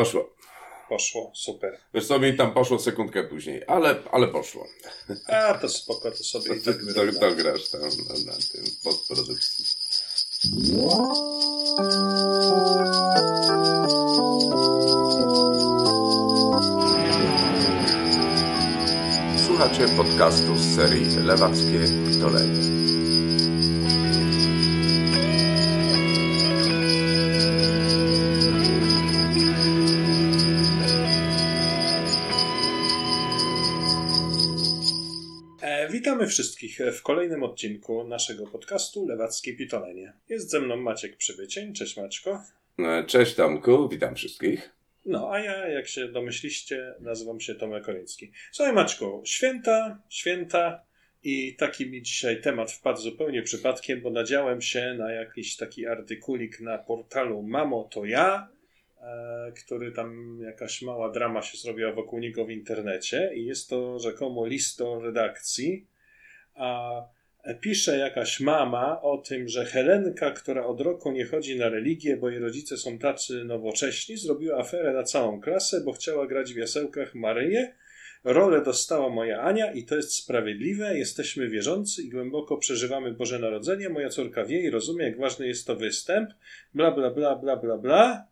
Poszło. Poszło, super. Wiesz co, mi tam poszło sekundkę później, ale, ale poszło. A, to spoko, to sobie i tak to, to, to grasz tam na, na tym postprodukcji. Słuchacie podcastu z serii Lewackie Pitolenie. Wszystkich w kolejnym odcinku naszego podcastu Lewackie Pitolenie. Jest ze mną Maciek Przybycień. Cześć Maćko. E, cześć Tomku, witam wszystkich. No, a ja, jak się domyśliście, nazywam się Tomek Koliński. Słuchaj Maćko, święta, święta i taki mi dzisiaj temat wpadł zupełnie przypadkiem, bo nadziałem się na jakiś taki artykulik na portalu Mamo to ja, E, który tam jakaś mała drama się zrobiła wokół niego w internecie i jest to rzekomo listo redakcji, a pisze jakaś mama o tym, że Helenka, która od roku nie chodzi na religię, bo jej rodzice są tacy nowocześni, zrobiła aferę na całą klasę, bo chciała grać w jasełkach Maryję. Rolę dostała moja Ania i to jest sprawiedliwe. Jesteśmy wierzący i głęboko przeżywamy Boże Narodzenie. Moja córka wie i rozumie, jak ważny jest to występ. Bla, bla, bla, bla, bla, bla.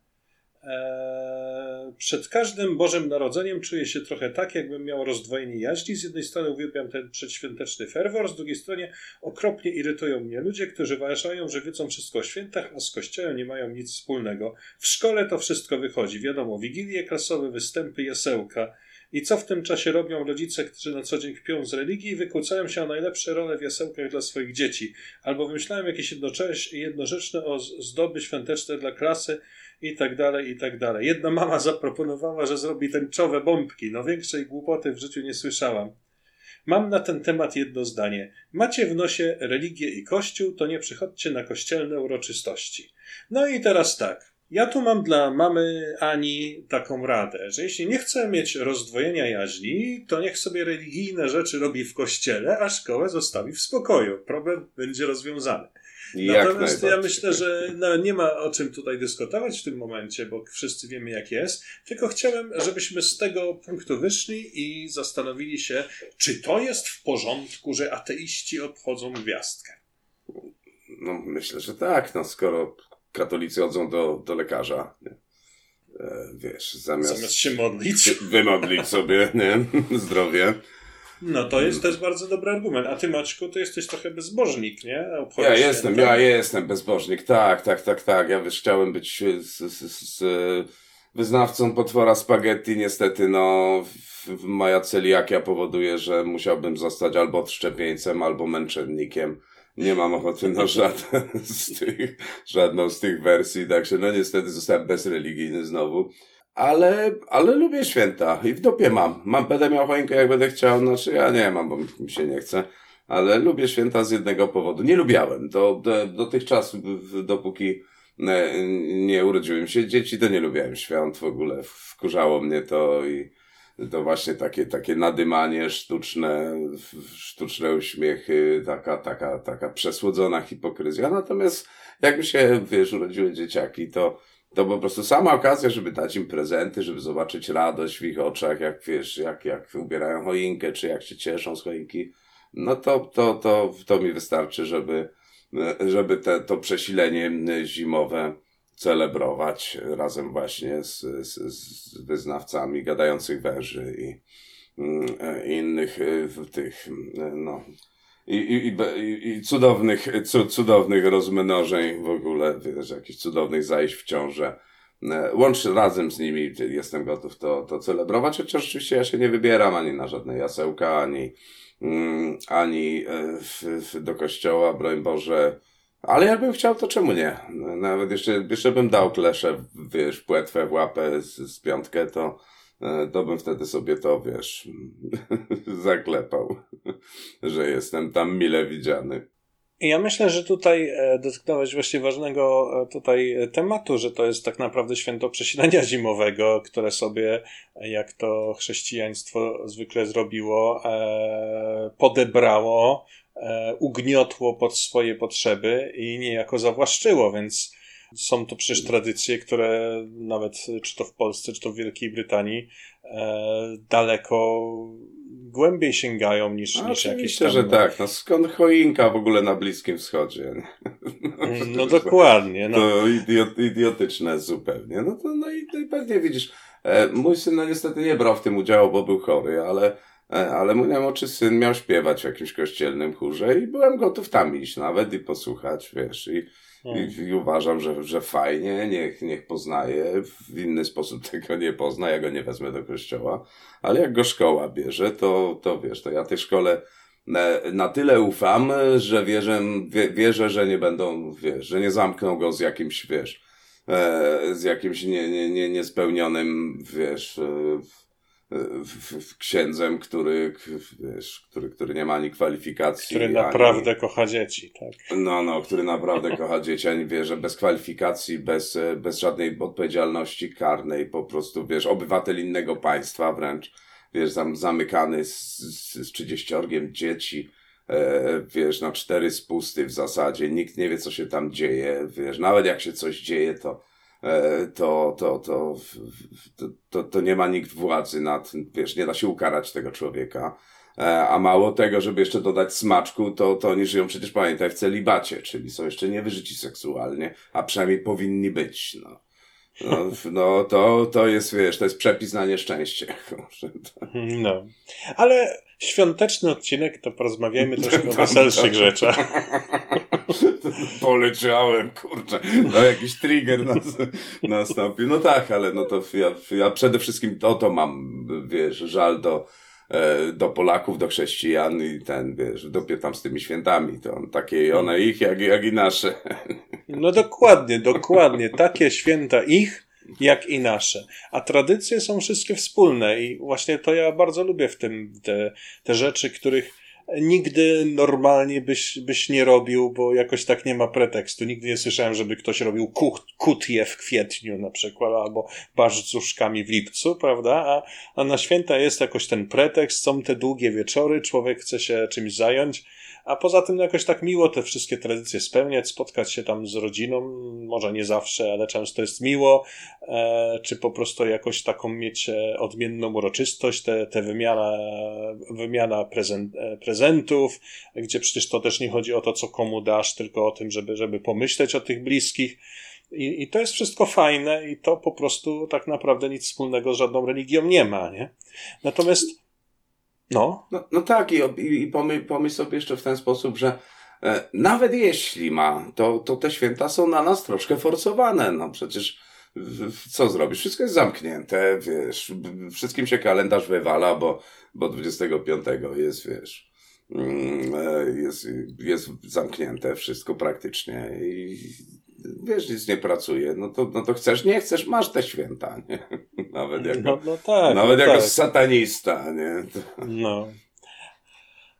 Eee, przed każdym Bożym Narodzeniem czuję się trochę tak, jakbym miał rozdwojenie jaźni. Z jednej strony uwielbiam ten przedświąteczny ferwor, z drugiej strony okropnie irytują mnie ludzie, którzy uważają, że wiedzą wszystko o świętach, a z kościołem nie mają nic wspólnego. W szkole to wszystko wychodzi. Wiadomo, wigilie klasowe, występy, jasełka. I co w tym czasie robią rodzice, którzy na co dzień kpią z religii i wykłócają się o najlepsze role w jasełkach dla swoich dzieci? Albo wymyślają jakieś jednorzeczne ozdoby świąteczne dla klasy, i tak dalej, i tak dalej. Jedna mama zaproponowała, że zrobi tęczowe bombki. No większej głupoty w życiu nie słyszałam. Mam na ten temat jedno zdanie. Macie w nosie religię i kościół, to nie przychodźcie na kościelne uroczystości. No i teraz tak. Ja tu mam dla mamy Ani taką radę, że jeśli nie chce mieć rozdwojenia jaźni, to niech sobie religijne rzeczy robi w kościele, a szkołę zostawi w spokoju. Problem będzie rozwiązany. Natomiast ja myślę, że no, nie ma o czym tutaj dyskutować w tym momencie, bo wszyscy wiemy jak jest, tylko chciałem, żebyśmy z tego punktu wyszli i zastanowili się, czy to jest w porządku, że ateiści obchodzą gwiazdkę. No myślę, że tak, no skoro katolicy chodzą do, do lekarza, nie? E, wiesz, zamiast, zamiast się modlić, wymodlić sobie nie? zdrowie, no to jest też bardzo dobry argument. A ty, Maczku, to jesteś trochę bezbożnik, nie? ja jestem, ja jestem bezbożnik. Tak, tak, tak, tak. Ja wiesz, chciałem być z, z, z wyznawcą potwora spaghetti. Niestety, no, moja celiakia powoduje, że musiałbym zostać albo odszczepieńcem, albo męczennikiem. Nie mam ochoty na żaden z tych, żadną z tych wersji, także no niestety zostałem bezreligijny znowu. Ale, ale lubię święta i w dupie mam. Mam, będę miał choinkę jak będę chciał, znaczy ja nie mam, bo mi się nie chce. Ale lubię święta z jednego powodu. Nie lubiałem. Do, do, dotychczas, dopóki nie, nie urodziłem się dzieci, to nie lubiłem świąt w ogóle. Wkurzało mnie to i to właśnie takie, takie nadymanie sztuczne, sztuczne uśmiechy, taka, taka, taka przesłodzona hipokryzja. Natomiast jak mi się, wiesz, urodziły dzieciaki, to to po prostu sama okazja, żeby dać im prezenty, żeby zobaczyć radość w ich oczach, jak wiesz, jak, jak ubierają choinkę, czy jak się cieszą z choinki. No to, to, to, to mi wystarczy, żeby, żeby te, to przesilenie zimowe celebrować razem właśnie z, z, z wyznawcami gadających węży i, i innych tych, no, i, i, i, i cudownych, cudownych rozmnożeń w ogóle, wiesz, jakichś cudownych zajść w ciążę. E, łącznie razem z nimi jestem gotów to, to celebrować, chociaż oczywiście ja się nie wybieram ani na żadne jasełka, ani, mm, ani e, w, w, do kościoła, broń Boże. Ale jakbym chciał, to czemu nie? Nawet jeszcze, jeszcze bym dał kleszę, wiesz, płetwę w łapę z, z piątkę, to, E, to bym wtedy sobie to, wiesz, zaklepał, że jestem tam mile widziany. Ja myślę, że tutaj e, dotknąłeś właśnie ważnego e, tutaj tematu, że to jest tak naprawdę święto przesilenia zimowego, które sobie, jak to chrześcijaństwo zwykle zrobiło, podebrało, ugniotło pod swoje potrzeby i niejako zawłaszczyło, więc Są to przecież tradycje, które nawet czy to w Polsce, czy to w Wielkiej Brytanii e, daleko głębiej sięgają niż, A niż jakieś tam... że tak. No skąd choinka w ogóle na Bliskim Wschodzie? Mm, no dokładnie. No. To idiot, idiotyczne zupełnie. No to no i, no i pewnie widzisz, e, mój syn no niestety nie brał w tym udziału, bo był chory, ale e, ale mój namoczy syn miał śpiewać w jakimś kościelnym chórze i byłem gotów tam iść nawet i posłuchać, wiesz, i i, I, uważam, że, że fajnie, niech, niech poznaje, w inny sposób tego nie pozna, ja go nie wezmę do kościoła, ale jak go szkoła bierze, to, to wiesz, to ja tej szkole na, na tyle ufam, że wierzę, wie, wierzę, że nie będą, wiesz, że nie zamkną go z jakimś, wiesz, e, z jakimś nie, nie, nie, niespełnionym, wiesz, e, księdzem, który, wiesz, który, który nie ma ani kwalifikacji. Który naprawdę ani... kocha dzieci, tak. No, no, który naprawdę kocha dzieci, ani wie, że bez kwalifikacji, bez, bez żadnej odpowiedzialności karnej, po prostu, wiesz, obywatel innego państwa wręcz, wiesz, zam, zamykany z, z, z 30 dzieci, e, wiesz, na cztery spusty w zasadzie, nikt nie wie, co się tam dzieje, wiesz, nawet jak się coś dzieje, to E, to, to, to, to, to, nie ma nikt władzy nad, wiesz, nie da się ukarać tego człowieka. E, a mało tego, żeby jeszcze dodać smaczku, to, to oni żyją przecież, pamiętaj, w celibacie, czyli są jeszcze niewyżyci seksualnie, a przynajmniej powinni być, no. No, no to, to jest, wiesz, to jest przepis na nieszczęście. No. Ale świąteczny odcinek, to porozmawiajmy troszkę o weselszych rzeczach. Poleciałem, kurczę. No jakiś trigger nas, nastąpił. No tak, ale no to ja, ja przede wszystkim to, to mam, wiesz, żal do, e, do Polaków, do chrześcijan i ten, wiesz, dopie tam z tymi świętami. To takie one ich, jak, jak i nasze. No dokładnie, dokładnie. Takie święta ich, jak i nasze. A tradycje są wszystkie wspólne i właśnie to ja bardzo lubię w tym, te, te rzeczy, których nigdy normalnie byś, byś nie robił, bo jakoś tak nie ma pretekstu. Nigdy nie słyszałem, żeby ktoś robił kut, kutje w kwietniu na przykład, albo barszczuszkami w lipcu, prawda? A, a na święta jest jakoś ten pretekst, są te długie wieczory, człowiek chce się czymś zająć a poza tym jakoś tak miło te wszystkie tradycje spełniać, spotkać się tam z rodziną, może nie zawsze, ale często jest miło, e, czy po prostu jakoś taką mieć e, odmienną uroczystość, te, te wymiana, wymiana prezent, e, prezentów, gdzie przecież to też nie chodzi o to, co komu dasz, tylko o tym, żeby, żeby pomyśleć o tych bliskich. I, I to jest wszystko fajne i to po prostu tak naprawdę nic wspólnego z żadną religią nie ma, nie? Natomiast no. No, no tak, i, i, pomyśl, pomyśl sobie jeszcze w ten sposób, że e, nawet jeśli ma, to, to te święta są na nas troszkę forsowane. No przecież co zrobisz? Wszystko jest zamknięte, wiesz, wszystkim się kalendarz wywala, bo, bo 25 jest, wiesz, jest, jest zamknięte wszystko praktycznie i wiesz, nic nie pracuje, no to, no to chcesz, nie chcesz, masz te święta, nie? Nawet jako, no, no tak, nawet no jako tak. satanista, nie? To... No.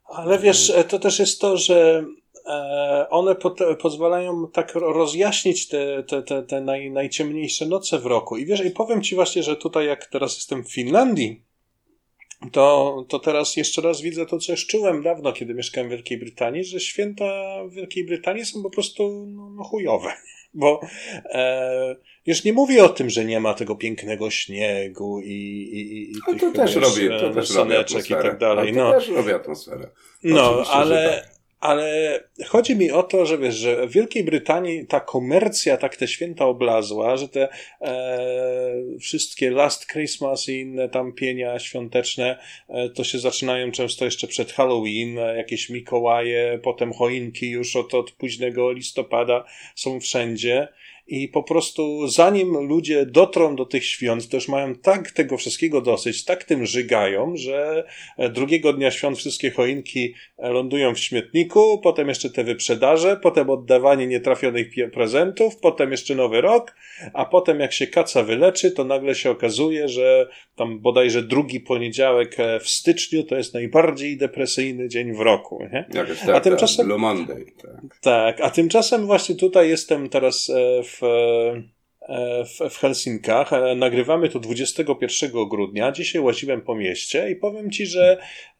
Ale wiesz, to też jest to, że e, one pozwalają tak rozjaśnić te, te, te, te naj, najciemniejsze noce w roku. I wiesz, i powiem ci właśnie, że tutaj jak teraz jestem w Finlandii, to, to teraz jeszcze raz widzę to, co już czułem dawno, kiedy mieszkałem w Wielkiej Brytanii, że święta w Wielkiej Brytanii są po prostu no, no chujowe. Bo e, już nie mówię o tym, że nie ma tego pięknego śniegu i, i, i no, to też robi, to też robi i tak dalej. No, to też robi atmosferę. No, ale, tak. Ale chodzi mi o to, że wiesz, że w Wielkiej Brytanii ta komercja tak te święta oblazła, że te e, wszystkie Last Christmas i inne tam pienia świąteczne e, to się zaczynają często jeszcze przed Halloween, e, jakieś Mikołaje, potem choinki już od, od późnego listopada są wszędzie. I po prostu zanim ludzie dotrą do tych świąt, już mają tak tego wszystkiego dosyć, tak tym żygają, że e, drugiego dnia świąt wszystkie choinki e, lądują w śmietniku, potem jeszcze te wyprzedaże, potem oddawanie nietrafionych prezentów, potem jeszcze nowy rok, a potem jak się kaca wyleczy, to nagle się okazuje, że tam bodajże drugi poniedziałek e, w styczniu to jest najbardziej depresyjny dzień w roku. Nie? Tak, a tymczasem, Blue Monday. Tak. tak, a tymczasem właśnie tutaj jestem teraz w w, w Helsinkach. Nagrywamy to 21 grudnia. Dzisiaj łaziłem po mieście i powiem Ci, że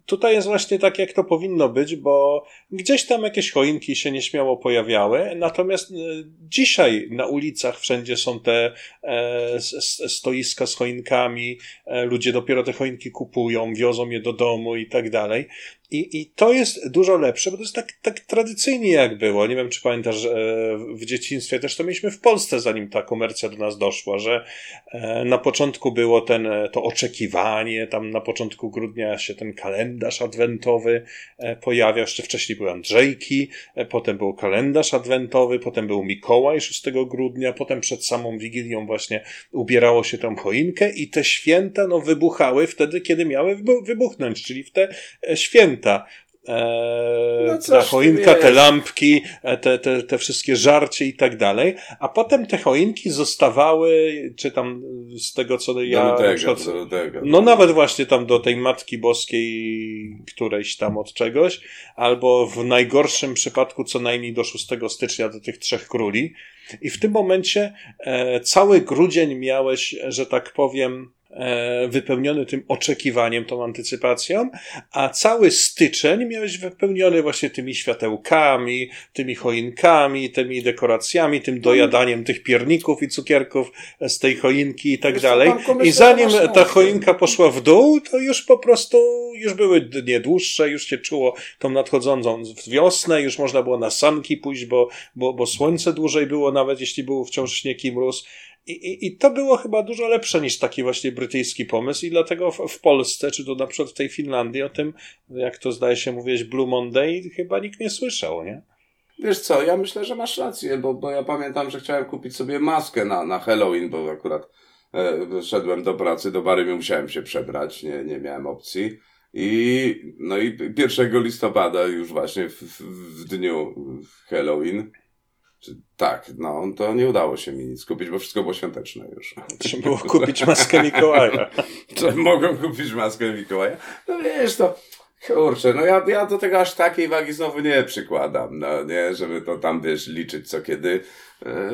tutaj jest właśnie tak, jak to powinno być, bo gdzieś tam jakieś choinki się nieśmiało pojawiały, natomiast e, dzisiaj na ulicach wszędzie są te e, stoiska z choinkami, e, ludzie dopiero te choinki kupują, wiozą je do domu i tak dalej. I, I to jest dużo lepsze, bo to jest tak, tak tradycyjnie jak było. Nie wiem, czy pamiętasz, e, w dzieciństwie też to mieliśmy w Polsce, zanim ta komercja do nas doszła, że e, na początku było ten, e, to oczekiwanie, tam na początku grudnia się ten kalendarz adwentowy pojawiał, jeszcze wcześniej były Andrzejki, potem był kalendarz adwentowy, potem był Mikołaj 6 grudnia, potem przed samą Wigilią właśnie ubierało się tą choinkę i te święta no wybuchały wtedy, kiedy miały wybuchnąć, czyli w te święta Eee, no ta choinka, te lampki, e, te, te, te wszystkie żarcie i tak dalej, a potem te choinki zostawały, czy tam z tego, co ja... Do przykład, do tego. No nawet właśnie tam do tej Matki Boskiej którejś tam od czegoś, albo w najgorszym przypadku co najmniej do 6 stycznia do tych Trzech Króli. I w tym momencie e, cały grudzień miałeś, że tak powiem, E, wypełniony tym oczekiwaniem, tą antycypacją, a cały styczeń miałeś wypełniony właśnie tymi światełkami, tymi choinkami, tymi dekoracjami, tym dojadaniem tych pierników i cukierków z tej choinki i tak dalej. I zanim ta choinka poszła w dół, to już po prostu, już były dnie dłuższe, już się czuło tą nadchodzącą wiosnę, już można było na sanki pójść, bo, bo, bo słońce dłużej było, nawet jeśli był wciąż śnieg i mróz. I, i, I to było chyba dużo lepsze niż taki właśnie brytyjski pomysł i dlatego w, w, Polsce, czy to na przykład w tej Finlandii o tym, jak to zdaje się mówić Blue Monday, chyba nikt nie słyszał, nie? Wiesz co, ja myślę, że masz rację, bo, bo ja pamiętam, że chciałem kupić sobie maskę na, na Halloween, bo akurat e, szedłem do pracy, do bary musiałem się przebrać, nie, nie miałem opcji. I, no i 1 listopada już właśnie w, w, w dniu Halloween tak, no to nie udało się mi nic kupić, bo wszystko było świąteczne już. Trzeba było kupić maskę Mikołaja. Czy mogłem kupić maskę Mikołaja? No wiesz, to kurczę, no ja, ja do tego aż takiej wagi znowu nie przykładam, no nie, żeby to tam, wiesz, liczyć co kiedy. E,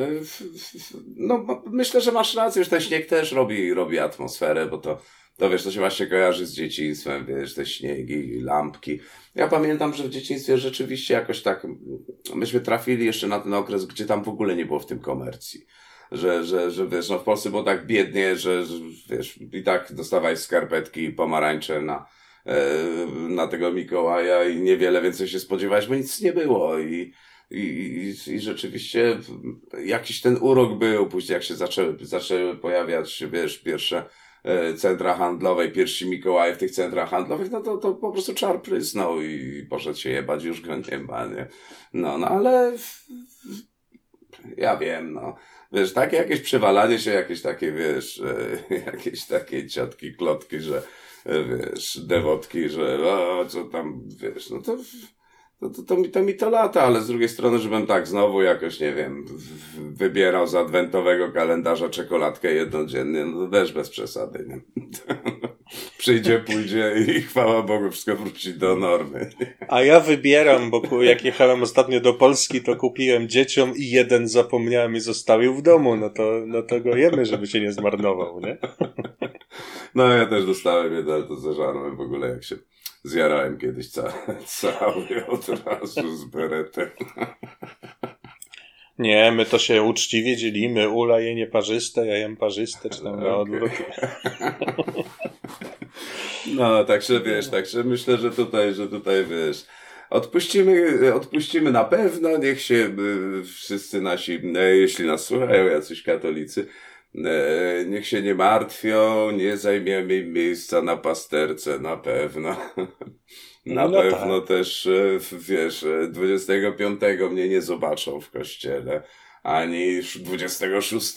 no myślę, że masz rację, że ten śnieg też robi, robi atmosferę, bo to to wiesz, to się właśnie kojarzy z dzieciństwem, wiesz, te śniegi, lampki. Ja pamiętam, że w dzieciństwie rzeczywiście jakoś tak, myśmy trafili jeszcze na ten okres, gdzie tam w ogóle nie było w tym komercji. Że, że, że wiesz, no w Polsce było tak biednie, że, że wiesz, i tak dostawałeś skarpetki pomarańcze na, e, na tego Mikołaja i niewiele więcej się spodziewałeś, bo nic nie było i, i, i, i rzeczywiście jakiś ten urok był, później jak się zaczęły, zaczęły pojawiać, wiesz, pierwsze centra handlowe, pierwsi Mikołaje w tych centrach handlowych, no to, to po prostu czar prysnął i poszedł się jebać, już go nie ma, nie? No, no ale ja wiem, no. Wiesz, takie jakieś przewalanie się, jakieś takie, wiesz, e, jakieś takie ciotki, klotki, że, e, wiesz, dewotki, że, o, co tam, wiesz, no to to, to, to, mi, to mi to lata, ale z drugiej strony, żebym tak znowu jakoś, nie wiem, wybierał z adwentowego kalendarza czekoladkę jednodziennie, no to też bez przesady, nie? Przyjdzie, pójdzie i chwała Bogu, wszystko wróci do normy. A ja wybieram, bo jak jechałem ostatnio do Polski, to kupiłem dzieciom i jeden zapomniałem i zostawił w domu, no to, no to go jemy, żeby się nie zmarnował, nie? No ja też dostałem jeden, ale to zażarłem w ogóle, jak się zjarałem kiedyś ca cały od razu z beretem. Nie, my to się uczciwie dzielimy. Ula je nieparzyste, ja jem parzyste, czy tam okay. na odwrót. No, także wiesz, także myślę, że tutaj, że tutaj wiesz, odpuścimy, odpuścimy na pewno, niech się y, wszyscy nasi, y, jeśli nas słuchają jacyś katolicy, niech się nie martwią, nie zajmiemy miejsca na pasterce, na pewno. Na no pewno tak. też, e, wiesz, 25 e, mnie nie zobaczą w kościele, ani 26,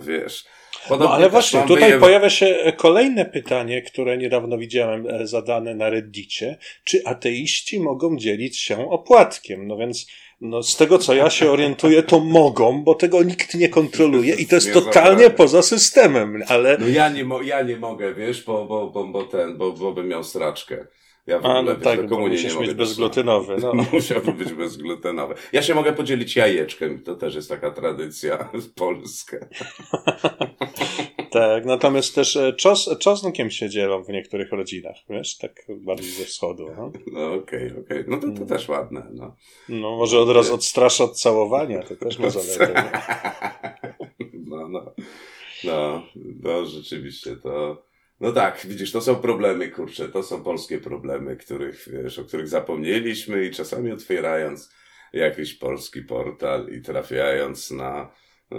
wiesz. Podobnie no ale właśnie, tutaj wyje... pojawia się kolejne pytanie, które niedawno widziałem zadane na Reddicie. Czy ateiści mogą dzielić się opłatkiem? No więc no, z tego co ja się orientuję, to mogą, bo tego nikt nie kontroluje i to jest totalnie poza systemem, ale. No ja nie, mo- ja nie mogę, wiesz, bo, bo, bo, bo ten, bo, bo bym miał straczkę. Ja w ogóle, A, no wiesz, tak, bo musisz mieć bezglutenowy. No. Musiałby być bezglutenowy. Ja się mogę podzielić jajeczkiem, to też jest taka tradycja polska. Tak, natomiast też e, czos, czosnkiem się dzielą w niektórych rodzinach, wiesz, tak bardziej ze wschodu. No, no okej, okay, okej. Okay. No to, to mm. też ładne, no. No może od razu odstrasza od całowania, to też ma zaletę. No, no. No, no rzeczywiście to... No tak, widzisz, to są problemy, kurczę, to są polskie problemy, których, wiesz, o których zapomnieliśmy i czasami otwierając jakiś polski portal i trafiając na,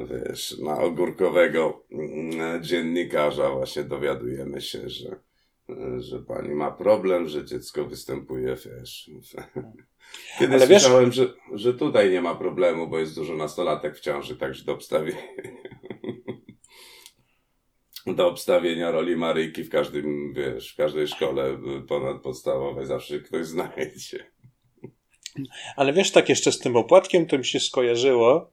wiesz, na ogórkowego mm, dziennikarza właśnie dowiadujemy się, że, że pani ma problem, że dziecko występuje, wiesz. Kiedyś Ale słyszałem, wiesz... że, że tutaj nie ma problemu, bo jest dużo nastolatek w ciąży, także do obstawienia do obstawienia roli Maryjki w każdym, wiesz, w każdej szkole ponadpodstawowej zawsze ktoś znajdzie. Ale wiesz, tak jeszcze z tym opłatkiem to mi się skojarzyło,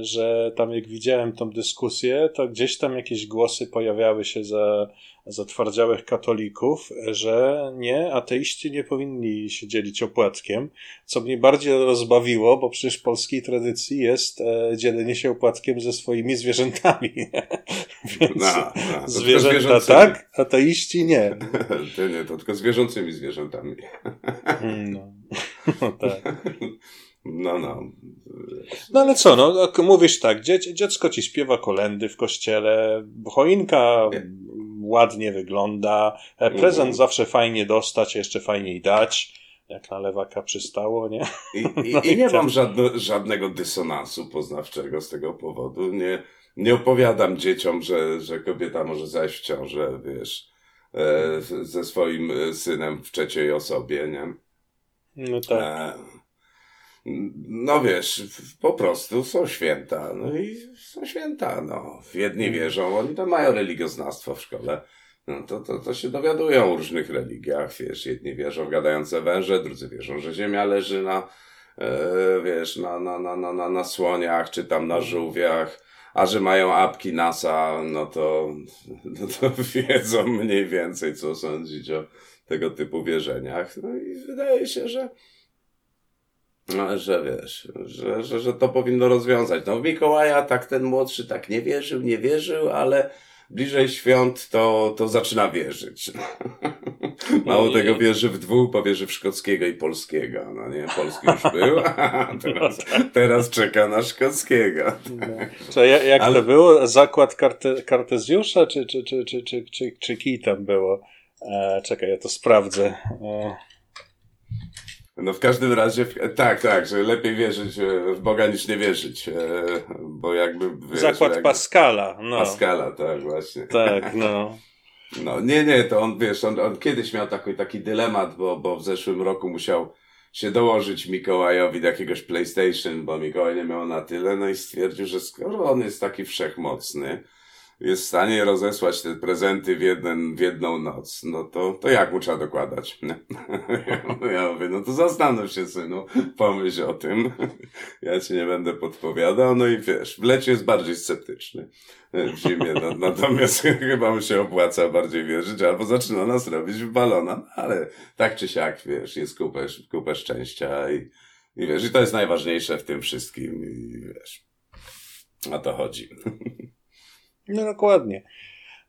że tam jak widziałem tą dyskusję, to gdzieś tam jakieś głosy pojawiały się za, zatwardziałych katolików, że nie, ateiści nie powinni się dzielić opłatkiem, co mnie bardziej rozbawiło, bo przecież w polskiej tradycji jest e, dzielenie się opłatkiem ze swoimi zwierzętami. Więc no, no, zwierzęta tak, ateiści nie. to nie, to tylko zwierzącymi zwierzętami. no. no tak. No, no. No ale co, no, mówisz tak, dziecko ci śpiewa kolendy w kościele, choinka ładnie wygląda, e, prezent mm. zawsze fajnie dostać, jeszcze fajniej dać jak na lewaka przystało, nie? I, i, no i nie mam żadne, żadnego dysonansu poznawczego z tego powodu. Nie, nie opowiadam dzieciom, że, że kobieta może zajść w ciążę, wiesz, e, ze swoim synem w trzeciej osobie, nie? No tak. E, no wiesz, po prostu są święta, no i są święta, no. Jedni mhm. wierzą, oni to mają religioznawstwo w szkole. No to, to, to się dowiadują o różnych religiach, wiesz, jedni wierzą w gadające węże, drudzy wierzą, że ziemia leży na, e, wiesz, na, na, na, na, na, na słoniach, czy tam na żółwiach, a że mają apki NASA, no to, no to wiedzą mniej więcej, co sądzić o tego typu wierzeniach. No i wydaje się, że no, że wiesz, że, że, że to powinno rozwiązać. No w Mikołaja tak ten młodszy tak nie wierzył, nie wierzył, ale bliżej świąt to, to zaczyna wierzyć. Mało no tego wierzy w dwóch, bo wierzy w szkockiego i polskiego. No nie, polski już był, teraz, teraz czeka na szkockiego. No. jak, jak ale... to było? Zakład Karte, Kartezjusza, czy, czy, czy, czy, czy, czy, czy kij tam było? E, czekaj, ja to sprawdzę. E... No w każdym razie, tak, tak, że lepiej wierzyć e, w Boga niż nie wierzyć, e, bo jakby... Wiesz, Zakład jakby... Pascala, no. Pascala, tak, właśnie. Tak, no. No, nie, nie, to on, wiesz, on, on kiedyś miał taki, taki dylemat, bo, bo w zeszłym roku musiał się dołożyć Mikołajowi do jakiegoś PlayStation, bo Mikołaj nie miał na tyle, no i stwierdził, że skoro on jest taki wszechmocny, jest w stanie rozesłać te prezenty w, jeden, w jedną noc, no to, to jak mu trzeba dokładać? ja mówię, no to zastanów się, synu, pomyśl o tym. ja ci nie będę podpowiadał, no i wiesz, w lecie jest bardziej sceptyczny. W zimie, no, natomiast chyba mu się opłaca bardziej wierzyć, albo zaczyna nas robić w balona, no, ale tak czy siak, wiesz, jest kupę, kupę szczęścia i, i wiesz, i to jest najważniejsze w tym wszystkim i wiesz, o to chodzi. No dokładnie.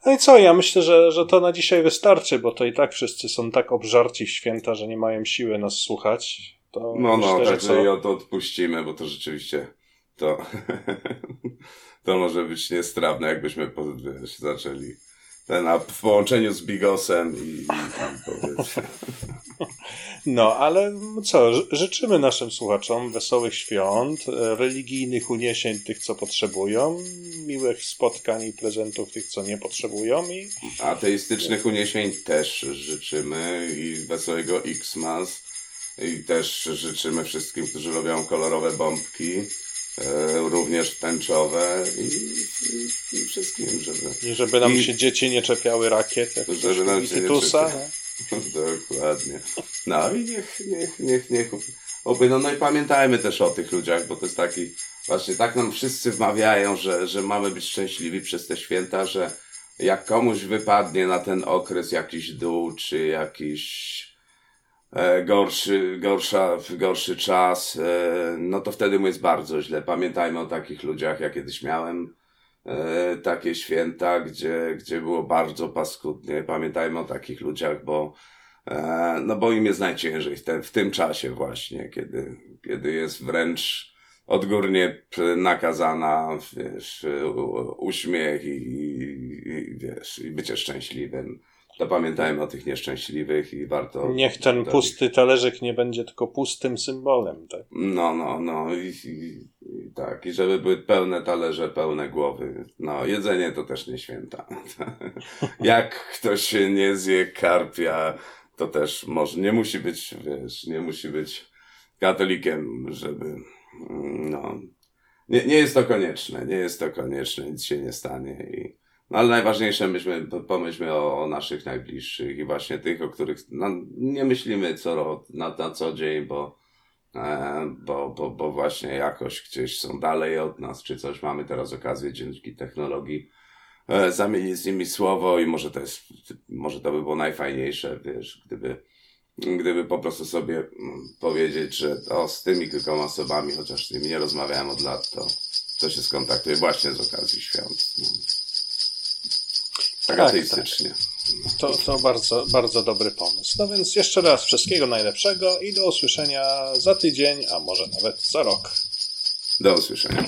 No i co, ja myślę, że, że to na dzisiaj wystarczy, bo to i tak wszyscy są tak obżarci w święta, że nie mają siły nas słuchać. To no, no, myślę, no, także co... to odpuścimy, bo to rzeczywiście to, to może być niestrawne, jakbyśmy wiesz, zaczęli ten a w połączeniu z Bigosem i, i, i No, ale co, życzymy naszym słuchaczom wesołych świąt, e, religijnych uniesień tych, co potrzebują, miłych spotkań i prezentów tych, co nie potrzebują i... Ateistycznych uniesień też życzymy i wesołego Xmas. I też życzymy wszystkim, którzy lubią kolorowe bombki również tęczowe i, i, i, wszystkim, żeby... I żeby nam I, się dzieci nie czepiały rakiet, jak żeby nam się Titusa, nie Dokładnie. No i niech, niech, niech, niech oby, no, no i pamiętajmy też o tych ludziach, bo to jest taki, właśnie tak nam wszyscy wmawiają, że, że mamy być szczęśliwi przez te święta, że jak komuś wypadnie na ten okres jakiś dół, czy jakiś E, gorszy, gorsza, gorszy czas, e, no to wtedy mu jest bardzo źle. Pamiętajmy o takich ludziach, ja kiedyś miałem e, takie święta, gdzie, gdzie było bardzo paskudnie. Pamiętajmy o takich ludziach, bo e, no bo im jest najciężej w, w tym czasie właśnie, kiedy, kiedy jest wręcz odgórnie nakazana, wiesz, uśmiech i, i, wiesz, i bycie szczęśliwym to pamiętajmy o tych nieszczęśliwych i warto. Niech ten pusty talerzyk nie będzie tylko pustym symbolem, tak? No, no, no. I, i, i, tak, i żeby były pełne talerze, pełne głowy. No, jedzenie to też nie święta. Jak ktoś nie zje karpia, to też może, nie musi być, wiesz, nie musi być katolikiem, żeby, mm, no. Nie, nie jest to konieczne, nie jest to konieczne, nic się nie stanie i no ale najważniejsze myśmy, pomyślmy o, o, naszych najbliższych i właśnie tych, o których no, nie myślimy co, na, na co dzień, bo, e, bo, bo, bo właśnie jakoś gdzieś są dalej od nas, czy coś. Mamy teraz okazję dzięki technologii e, zamienić z nimi słowo i może to jest, może to by było najfajniejsze, wiesz, gdyby, gdyby po prostu sobie mm, powiedzieć, że o, z tymi kilkoma osobami, chociaż z nimi nie rozmawiałem od lat, to, to się skontaktuje właśnie z okazji świąt. No. Tak, ateistycznie. Tak. To, to bardzo, bardzo dobry pomysł. No więc jeszcze raz wszystkiego najlepszego i do usłyszenia za tydzień, a może nawet za rok. Do usłyszenia.